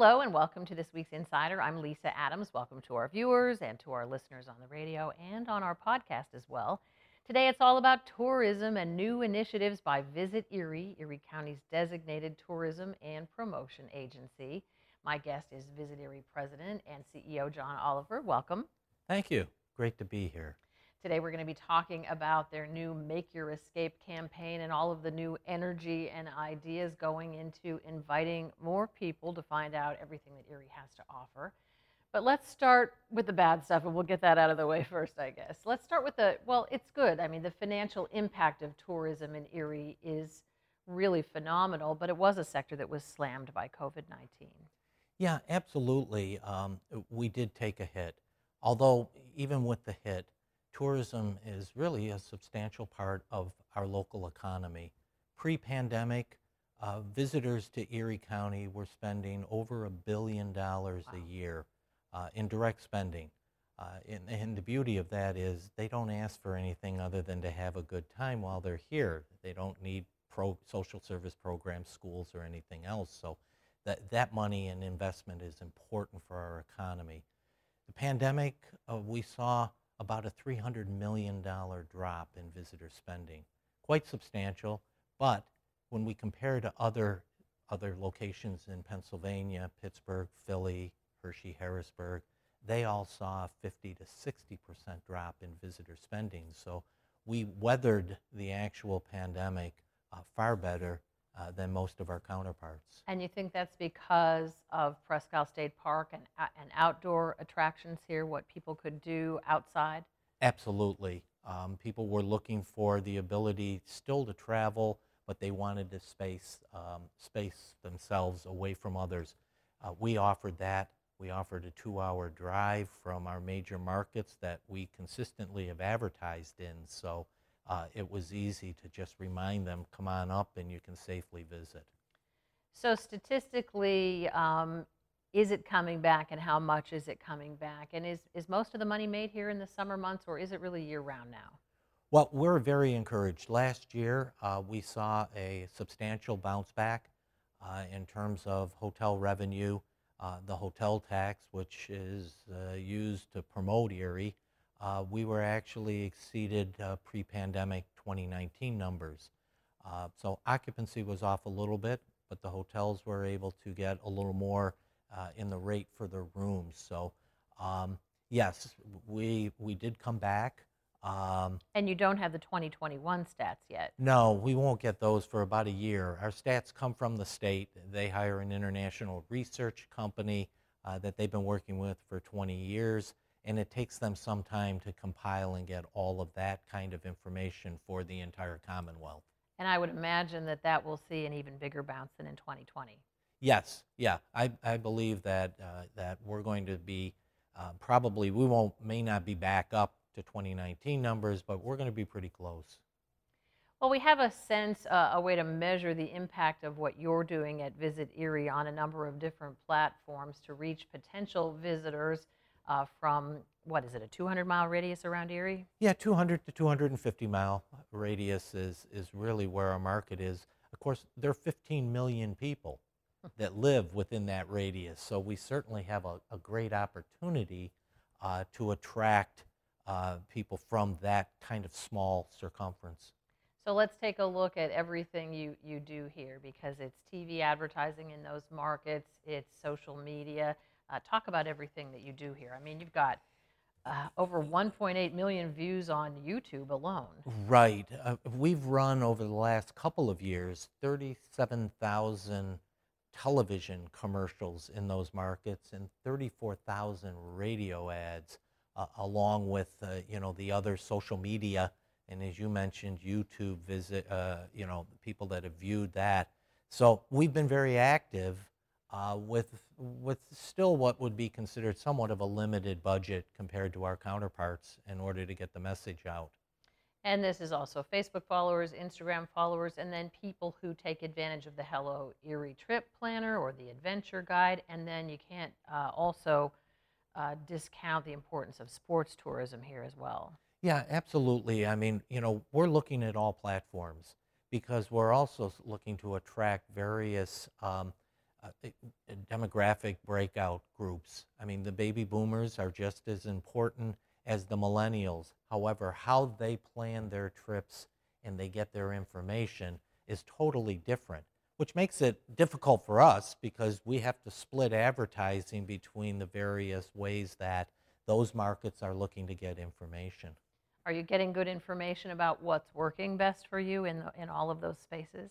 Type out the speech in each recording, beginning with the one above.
Hello and welcome to this week's Insider. I'm Lisa Adams. Welcome to our viewers and to our listeners on the radio and on our podcast as well. Today it's all about tourism and new initiatives by Visit Erie, Erie County's designated tourism and promotion agency. My guest is Visit Erie President and CEO John Oliver. Welcome. Thank you. Great to be here. Today we're going to be talking about their new Make Your Escape campaign and all of the new energy and ideas going into inviting more people to find out everything that Erie has to offer. But let's start with the bad stuff and we'll get that out of the way first, I guess. Let's start with the, well, it's good. I mean, the financial impact of tourism in Erie is really phenomenal, but it was a sector that was slammed by COVID 19. Yeah, absolutely. Um, we did take a hit. Although, even with the hit, tourism is really a substantial part of our local economy. Pre pandemic, uh, visitors to Erie County were spending over a billion dollars wow. a year uh, in direct spending. Uh, and, and, the beauty of that is they don't ask for anything other than to have a good time while they're here. They don't need pro social service programs, schools, or anything else. So that, that money and investment is important for our economy. The pandemic, uh, we saw about a $300 million drop in visitor spending. Quite substantial, but when we compare to other, other locations in Pennsylvania, Pittsburgh, Philly, Hershey, Harrisburg, they all saw a 50 to 60% drop in visitor spending. So we weathered the actual pandemic uh, far better uh, than most of our counterparts. And you think that's because of Presque Isle State Park and, uh, and outdoor attractions here, what people could do outside? Absolutely. Um, people were looking for the ability still to travel, but they wanted to space, um, space themselves away from others. Uh, we offered that. We offered a two hour drive from our major markets that we consistently have advertised in. So uh, it was easy to just remind them, come on up and you can safely visit. So, statistically, um, is it coming back and how much is it coming back? And is, is most of the money made here in the summer months or is it really year round now? Well, we're very encouraged. Last year, uh, we saw a substantial bounce back uh, in terms of hotel revenue. Uh, the hotel tax, which is uh, used to promote Erie, uh, we were actually exceeded uh, pre-pandemic 2019 numbers. Uh, so occupancy was off a little bit, but the hotels were able to get a little more uh, in the rate for the rooms. So um, yes, we we did come back. Um, and you don't have the 2021 stats yet. No, we won't get those for about a year. Our stats come from the state. They hire an international research company uh, that they've been working with for 20 years and it takes them some time to compile and get all of that kind of information for the entire Commonwealth. And I would imagine that that will see an even bigger bounce than in 2020. Yes, yeah, I, I believe that uh, that we're going to be uh, probably we won't may not be back up to 2019 numbers, but we're going to be pretty close. Well, we have a sense, uh, a way to measure the impact of what you're doing at Visit Erie on a number of different platforms to reach potential visitors uh, from what is it, a 200 mile radius around Erie? Yeah, 200 to 250 mile radius is, is really where our market is. Of course, there are 15 million people that live within that radius, so we certainly have a, a great opportunity uh, to attract uh, people from that kind of small circumference. So let's take a look at everything you, you do here because it's TV advertising in those markets, it's social media, uh, talk about everything that you do here. I mean, you've got uh, over 1.8 million views on YouTube alone. Right. Uh, we've run over the last couple of years 37,000 television commercials in those markets and 34,000 radio ads, uh, along with uh, you know the other social media. And as you mentioned, YouTube visit, uh, you know, people that have viewed that. So we've been very active uh, with, with still what would be considered somewhat of a limited budget compared to our counterparts in order to get the message out. And this is also Facebook followers, Instagram followers, and then people who take advantage of the Hello Erie Trip Planner or the Adventure Guide. And then you can't uh, also uh, discount the importance of sports tourism here as well. Yeah, absolutely. I mean, you know, we're looking at all platforms because we're also looking to attract various um, uh, uh, demographic breakout groups. I mean, the baby boomers are just as important as the millennials. However, how they plan their trips and they get their information is totally different, which makes it difficult for us because we have to split advertising between the various ways that those markets are looking to get information. Are you getting good information about what's working best for you in, in all of those spaces?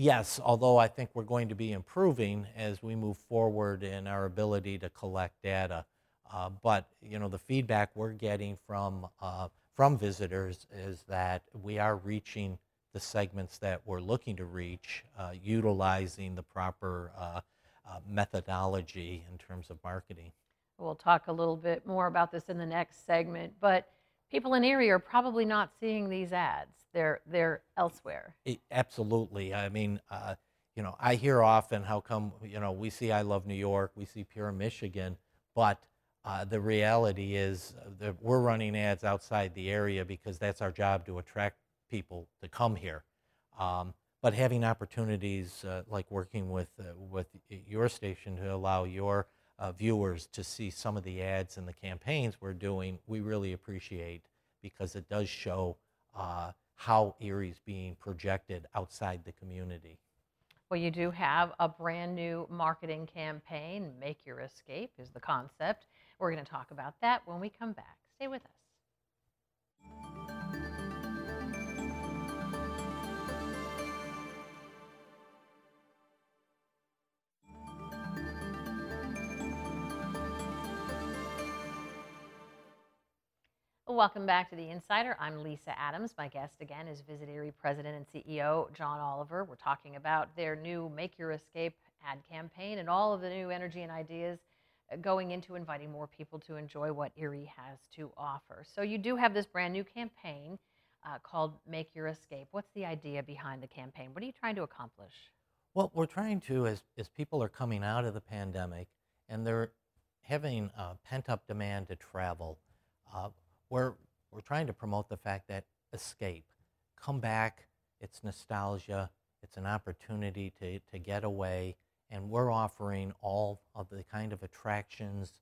Yes, although I think we're going to be improving as we move forward in our ability to collect data. Uh, but you know, the feedback we're getting from uh, from visitors is that we are reaching the segments that we're looking to reach, uh, utilizing the proper uh, uh, methodology in terms of marketing. We'll talk a little bit more about this in the next segment, but people in Erie are probably not seeing these ads. They're, they're elsewhere. It- absolutely. I mean, uh, you know, I hear often how come, you know, we see I Love New York, we see Pure Michigan, but uh, the reality is uh, that we're running ads outside the area because that's our job to attract people to come here. Um, but having opportunities uh, like working with, uh, with your station to allow your uh, viewers to see some of the ads and the campaigns we're doing, we really appreciate because it does show uh, how Erie's being projected outside the community. Well, you do have a brand new marketing campaign. Make Your Escape is the concept. We're going to talk about that when we come back. Stay with us. Welcome back to The Insider. I'm Lisa Adams. My guest again is Visit Erie President and CEO John Oliver. We're talking about their new Make Your Escape ad campaign and all of the new energy and ideas uh, going into inviting more people to enjoy what Erie has to offer. So, you do have this brand new campaign uh, called Make Your Escape. What's the idea behind the campaign? What are you trying to accomplish? Well, we're trying to, as, as people are coming out of the pandemic and they're having pent up demand to travel, uh, we're, we're trying to promote the fact that escape, come back, it's nostalgia, it's an opportunity to, to get away, and we're offering all of the kind of attractions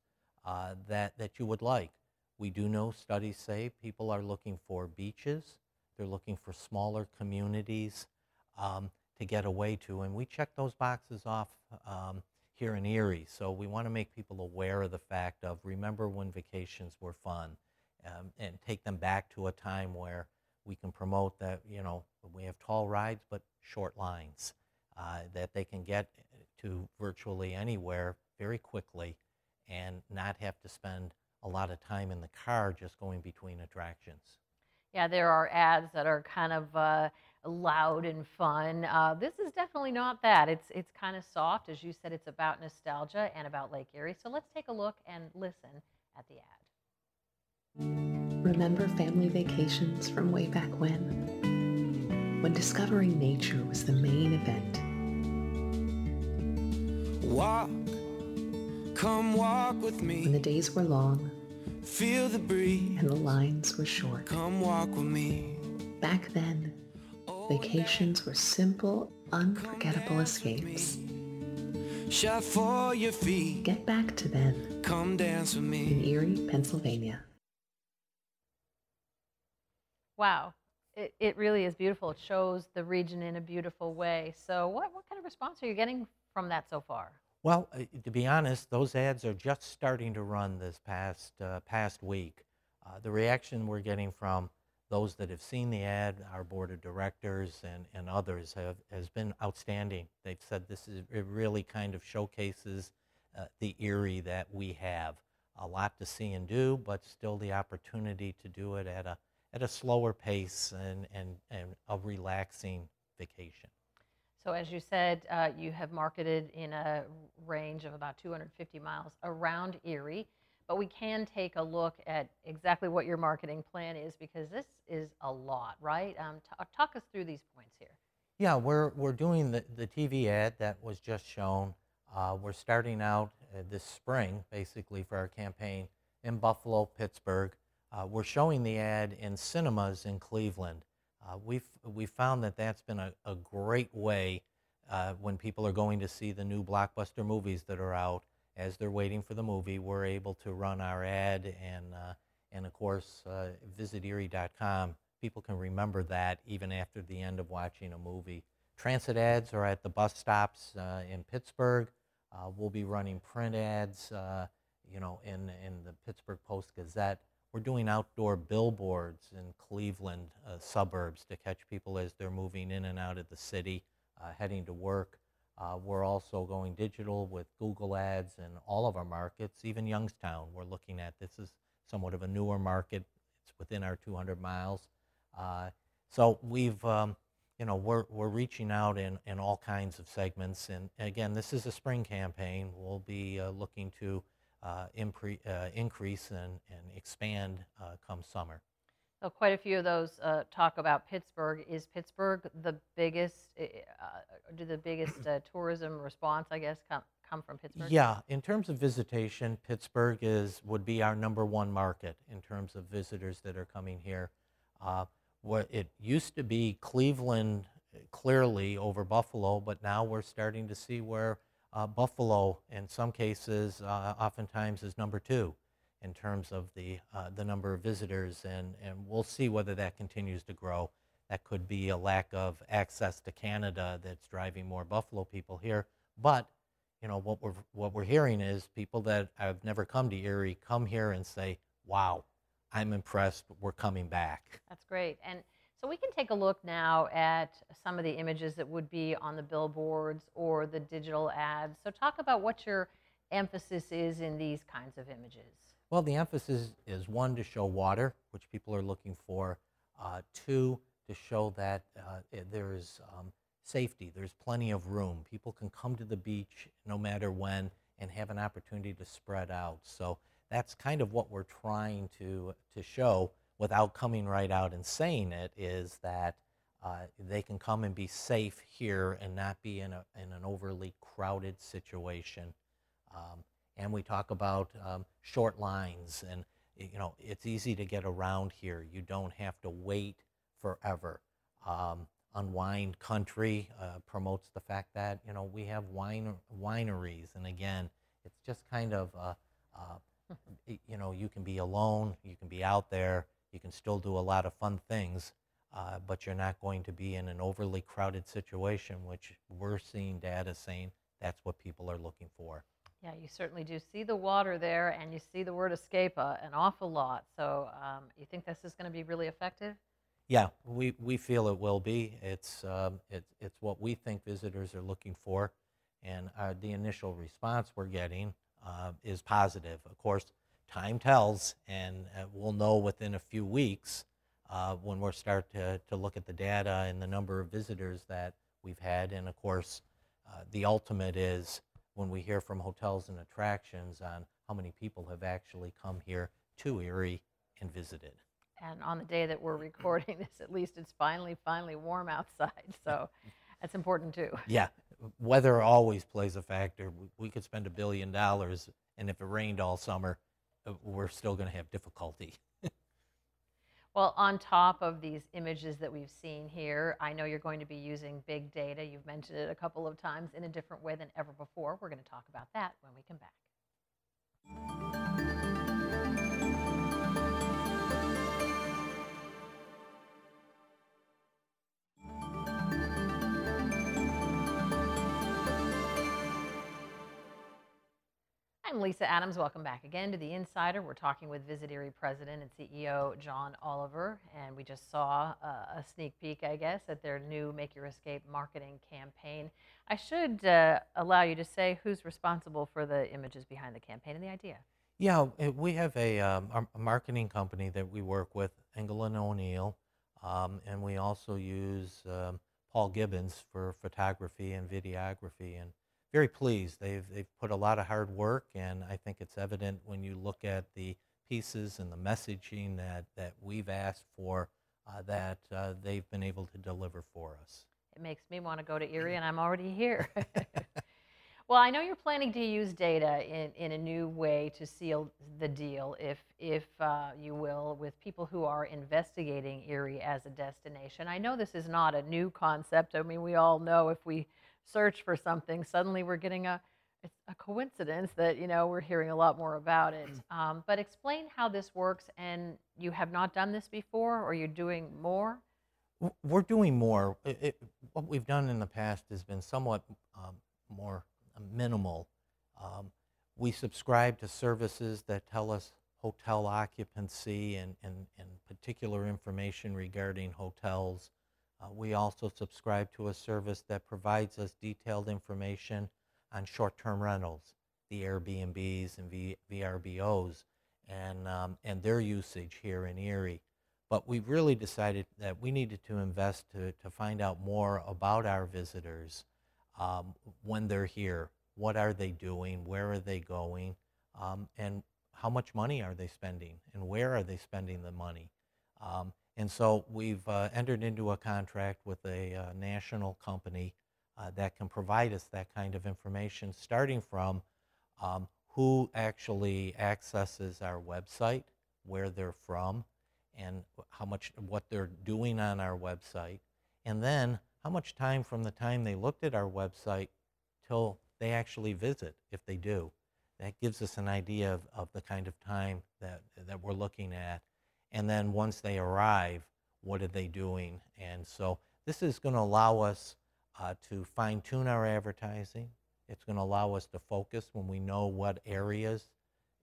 uh, that, that you would like. We do know studies say people are looking for beaches, they're looking for smaller communities um, to get away to, and we check those boxes off um, here in Erie. So we want to make people aware of the fact of remember when vacations were fun um, and take them back to a time where we can promote that, you know, we have tall rides but short lines, uh, that they can get to virtually anywhere very quickly and not have to spend a lot of time in the car just going between attractions. Yeah, there are ads that are kind of uh, loud and fun. Uh, this is definitely not that. It's it's kind of soft, as you said. It's about nostalgia and about Lake Erie. So let's take a look and listen at the ad. Remember family vacations from way back when? When discovering nature was the main event. Walk, come walk with me. When the days were long Feel the breeze. and the lines were short. Come walk with me. Back then, oh, vacations were simple, unforgettable escapes. For your feet. Get back to then Come dance with me. in. Erie, Pennsylvania. Wow, it, it really is beautiful. It shows the region in a beautiful way. So, what, what kind of response are you getting from that so far? Well, uh, to be honest, those ads are just starting to run this past uh, past week. Uh, the reaction we're getting from those that have seen the ad, our board of directors and, and others have has been outstanding. They've said this is it really kind of showcases uh, the Erie that we have. A lot to see and do, but still the opportunity to do it at a at a slower pace and, and, and a relaxing vacation. So, as you said, uh, you have marketed in a range of about 250 miles around Erie, but we can take a look at exactly what your marketing plan is because this is a lot, right? Um, t- talk us through these points here. Yeah, we're, we're doing the, the TV ad that was just shown. Uh, we're starting out uh, this spring, basically, for our campaign in Buffalo, Pittsburgh. Uh, we're showing the ad in cinemas in Cleveland. Uh, we've, we found that that's been a, a great way uh, when people are going to see the new blockbuster movies that are out, as they're waiting for the movie, we're able to run our ad and, uh, and of course, uh, visit Erie.com. People can remember that even after the end of watching a movie. Transit ads are at the bus stops uh, in Pittsburgh. We'll be running print ads, you know, in, in the Pittsburgh Post Gazette. We're doing outdoor billboards in Cleveland uh, suburbs to catch people as they're moving in and out of the city, uh, heading to work. Uh, we're also going digital with Google ads in all of our markets, even Youngstown. We're looking at this is somewhat of a newer market. It's within our 200 miles. Uh, so we've, um, you know, we're, we're reaching out in, in all kinds of segments. And again, this is a spring campaign. We'll be uh, looking to impre- uh, increase and, and expand uh, come summer. So quite a few of those uh, talk about Pittsburgh. Is Pittsburgh the biggest? Uh, do the biggest uh, tourism response, I guess, come come from Pittsburgh? Yeah, in terms of visitation, Pittsburgh is would be our number one market in terms of visitors that are coming here. Uh, what it used to be Cleveland uh, clearly over Buffalo, but now we're starting to see where uh, Buffalo, in some cases, uh, oftentimes is number two in terms of the uh, the number of visitors, and and we'll see whether that continues to grow. That could be a lack of access to Canada that's driving more Buffalo people here, but you know what we're what we're hearing is people that have never come to Erie come here and say, "Wow, I'm impressed. We're coming back." That's great. And so we can take a look now at some of the images that would be on the billboards or the digital ads. So talk about what your emphasis is in these kinds of images. Well, the emphasis is one to show water, which people are looking for. Uh, two to show that uh, there is um, safety. There's plenty of room. People can come to the beach no matter when and have an opportunity to spread out. So that's kind of what we're trying to to show without coming right out and saying it is that uh, they can come and be safe here and not be in, a, in an overly crowded situation. Um, and we talk about um, short lines and you know it's easy to get around here. You don't have to wait forever. Um, unwind country uh, promotes the fact that you know we have wine wineries. And again it's just kind of uh, you know you can be alone you can be out there you can still do a lot of fun things uh, but you're not going to be in an overly crowded situation which we're seeing data saying that's what people are looking for yeah, you certainly do see the water there, and you see the word escape uh, an awful lot. So, um, you think this is going to be really effective? Yeah, we, we feel it will be. It's, um, it's, it's what we think visitors are looking for, and uh, the initial response we're getting uh, is positive. Of course, time tells, and uh, we'll know within a few weeks uh, when we start to, to look at the data and the number of visitors that we've had. And of course, uh, the ultimate is when we hear from hotels and attractions on how many people have actually come here to Erie and visited. And on the day that we're recording this, at least it's finally, finally warm outside. So that's important too. Yeah, weather always plays a factor. We could spend a billion dollars, and if it rained all summer, Uh, we're still going to have difficulty. Well, on top of these images that we've seen here, I know you're going to be using big data. You've mentioned it a couple of times in a different way than ever before. We're going to talk about that when we come back. I'm Lisa Adams. Welcome back again to The Insider. We're talking with Visit Erie President and CEO John Oliver, and we just saw uh, a sneak peek, I guess, at their new Make Your Escape marketing campaign. I should uh, allow you to say who's responsible for the images behind the campaign and the idea. Yeah, uh, we have a, um, a marketing company that we work with, Engel O'Neill, um, and we also use um, Paul Gibbons for photography and videography. And very pleased. They've, they've put a lot of hard work, and I think it's evident when you look at the pieces and the messaging that, that we've asked for uh, that uh, they've been able to deliver for us. It makes me want to go to Erie, and I'm already here. well, I know you're planning to use data in, in a new way to seal the deal, if, if uh, you will, with people who are investigating Erie as a destination. I know this is not a new concept. I mean, we all know if we search for something, suddenly we're getting a it's a coincidence that you know we're hearing a lot more about it. Um, but explain how this works, and you have not done this before, or you're doing more. We're doing more. It, it, what we've done in the past has been somewhat um, more uh, minimal. Um, we subscribe to services that tell us hotel occupancy and, and, and particular information regarding hotels. Uh, we also subscribe to a service that provides us detailed information on short-term rentals, the Airbnbs and v, VRBOs, and, um, and their usage here in Erie. But we really decided that we needed to invest to, to find out more about our visitors um, when they're here. What are they doing? Where are they going? Um, and how much money are they spending? And where are they spending the money? Um, and so we've uh, entered into a contract with a uh, national company uh, that can provide us that kind of information, starting from um, who actually accesses our website, where they're from, and how much what they're doing on our website, and then how much time from the time they looked at our website till they actually visit, if they do. That gives us an idea of, of the kind of time that, that we're looking at. And then once they arrive, what are they doing? And so this is going to allow us uh, to fine tune our advertising. It's going to allow us to focus when we know what areas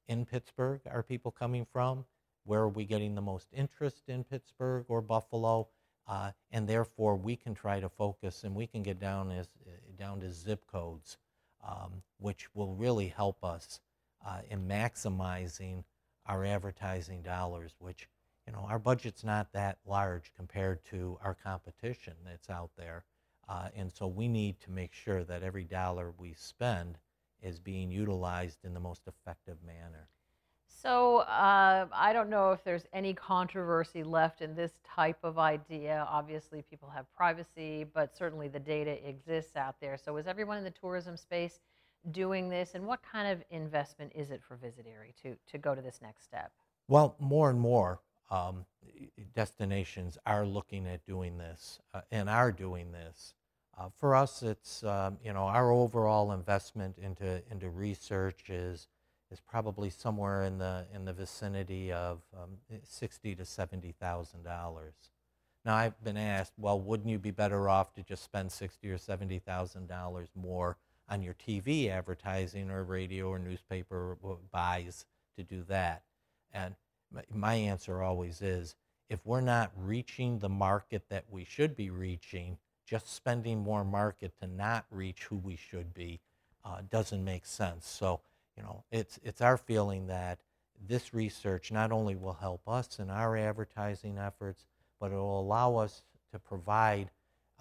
in Pittsburgh are people coming from, where are we getting the most interest in Pittsburgh or Buffalo, uh, and therefore we can try to focus and we can get down as uh, down to zip codes, um, which will really help us uh, in maximizing our advertising dollars. Which you know our budget's not that large compared to our competition that's out there. Uh, and so we need to make sure that every dollar we spend is being utilized in the most effective manner. So uh, I don't know if there's any controversy left in this type of idea. Obviously, people have privacy, but certainly the data exists out there. So is everyone in the tourism space doing this, and what kind of investment is it for Visit Erie to to go to this next step? Well, more and more um, destinations are looking at doing this uh, and are doing this. Uh, for us, it's um, you know our overall investment into into research is is probably somewhere in the in the vicinity of um, sixty to seventy thousand dollars. Now I've been asked, well, wouldn't you be better off to just spend sixty or seventy thousand dollars more on your TV advertising or radio or newspaper buys to do that? And my answer always is, if we're not reaching the market that we should be reaching, just spending more market to not reach who we should be uh, doesn't make sense. So you know, it's, it's our feeling that this research not only will help us in our advertising efforts, but it will allow us to provide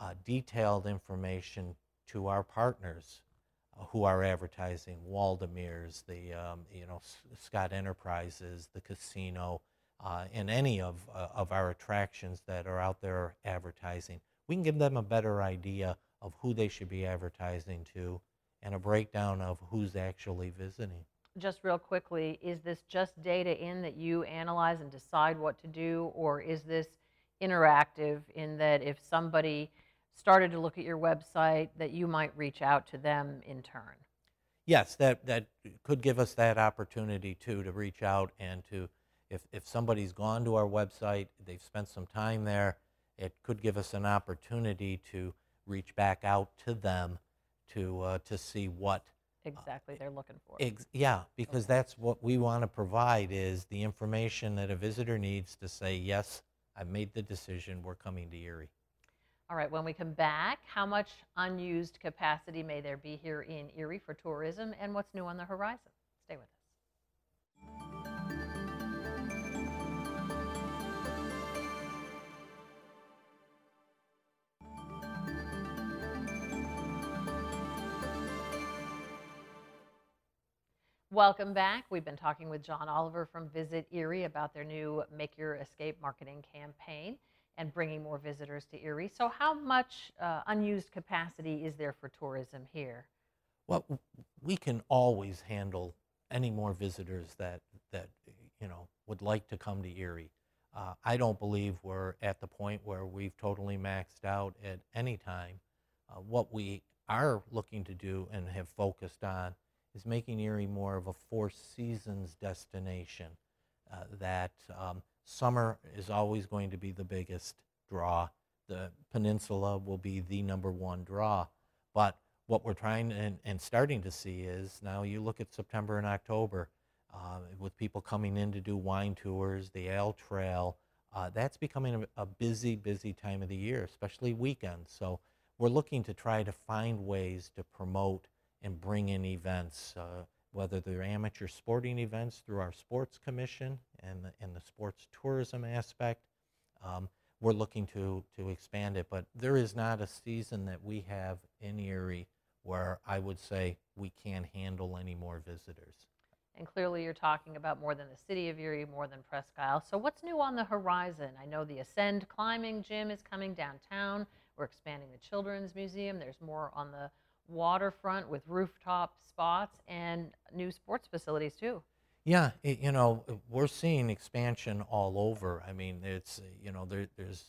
uh, detailed information to our partners who are advertising, Waldameer's, the um, you know Scott Enterprises, the casino, uh, and any of uh, of our attractions that are out there advertising. We can give them a better idea of who they should be advertising to and a breakdown of who's actually visiting. Just real quickly, is this just data in that you analyze and decide what to do, or is this interactive in that if somebody started to look at your website, that you might reach out to them in turn? Yes, that, that could give us that opportunity too to reach out and to, if, if somebody's gone to our website, they've spent some time there, it could give us an opportunity to reach back out to them to uh, to see what exactly they're looking for. Ex- yeah, because Okay. that's what we want to provide is the information that a visitor needs to say yes, I made the decision. We're coming to Erie. All right, when we come back, how much unused capacity may there be here in Erie for tourism and what's new on the horizon? Stay with us. Welcome back. We've been talking with John Oliver from Visit Erie about their new Make Your Escape marketing campaign and bringing more visitors to Erie. So, how much uh, unused capacity is there for tourism here? Well, we can always handle any more visitors that that you know would like to come to Erie. Uh, I don't believe we're at the point where we've totally maxed out at any time. Uh, what we are looking to do and have focused on is making Erie more of a four seasons destination. Uh, that um, summer is always going to be the biggest draw. The peninsula will be the number one draw. But what we're trying and, and starting to see is now you look at September and October uh, with people coming in to do wine tours, the Ale Trail. Uh, that's becoming a, a busy, busy time of the year, especially weekends. So we're looking to try to find ways to promote and bring in events, uh, whether they're amateur sporting events through our sports commission and the, and the sports tourism aspect. Um, we're looking to, to expand it, but there is not a season that we have in Erie where I would say we can't handle any more visitors. And clearly, you're talking about more than the city of Erie, more than Presque Isle. So, what's new on the horizon? I know the Ascend Climbing Gym is coming downtown. We're expanding the Children's Museum. There's more on the waterfront with rooftop spots and new sports facilities, too. Yeah, it, you know, we're seeing expansion all over. I mean, it's you know, there, there's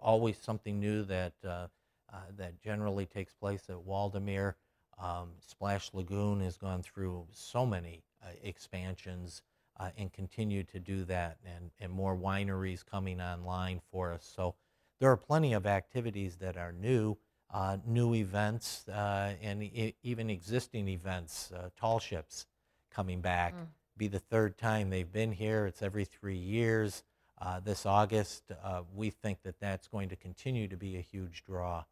always something new that uh, uh, that generally takes place at Waldameer. Um, Splash Lagoon has gone through so many uh, expansions uh, and continue to do that, and, and more wineries coming online for us. So there are plenty of activities that are new, uh, new events, uh, and e- even existing events, uh, tall ships coming back. Mm. Be the third time they've been here. It's every three years. Uh, this August, uh, we think that that's going to continue to be a huge draw.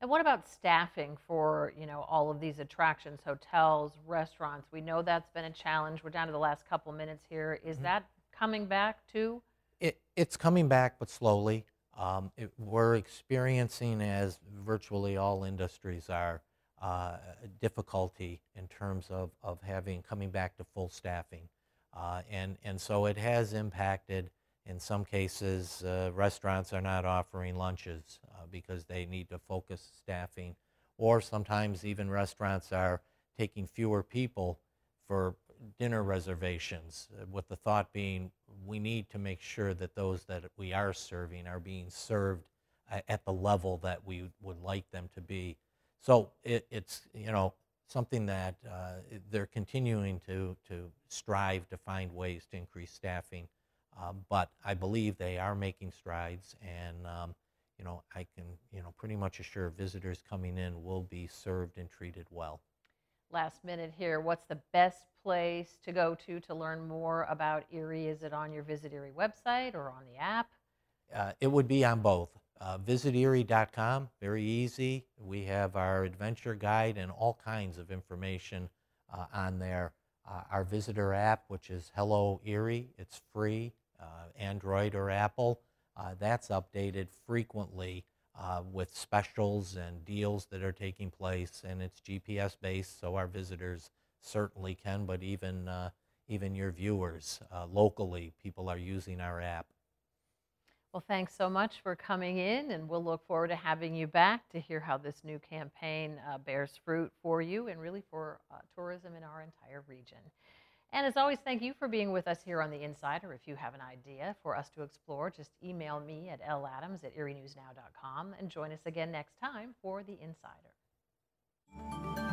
And what about staffing for, you know, all of these attractions, hotels, restaurants? We know that's been a challenge. We're down to the last couple minutes here. Is that coming back too? It, it's coming back, but slowly. Um, it, we're experiencing, as virtually all industries are, uh, difficulty in terms of, of having coming back to full staffing. Uh, and, and so it has impacted, in some cases, uh, restaurants are not offering lunches uh, because they need to focus staffing. Or sometimes even restaurants are taking fewer people for dinner reservations, uh, with the thought being we need to make sure that those that we are serving are being served uh, at the level that we would like them to be. So it, it's you know something that uh, they're continuing to to strive to find ways to increase staffing, um, but I believe they are making strides, and um, you know I can you know pretty much assure visitors coming in will be served and treated well. Last minute here. What's the best place to go to to learn more about Erie? Is it on your Visit Erie website or on the app? Uh, it would be on both. Uh, visiterie.com, very easy. We have our adventure guide and all kinds of information uh, on there. Uh, our visitor app, which is Hello Erie, it's free, uh, Android or Apple. Uh, that's updated frequently uh, with specials and deals that are taking place, and it's GPS based, so our visitors certainly can, but even uh, even your viewers uh, locally, people are using our app. Well, thanks so much for coming in, and we'll look forward to having you back to hear how this new campaign uh, bears fruit for you and really for uh, tourism in our entire region. And as always, thank you for being with us here on The Insider. If you have an idea for us to explore, just email me at ladams at erienewsnow.com and join us again next time for The Insider.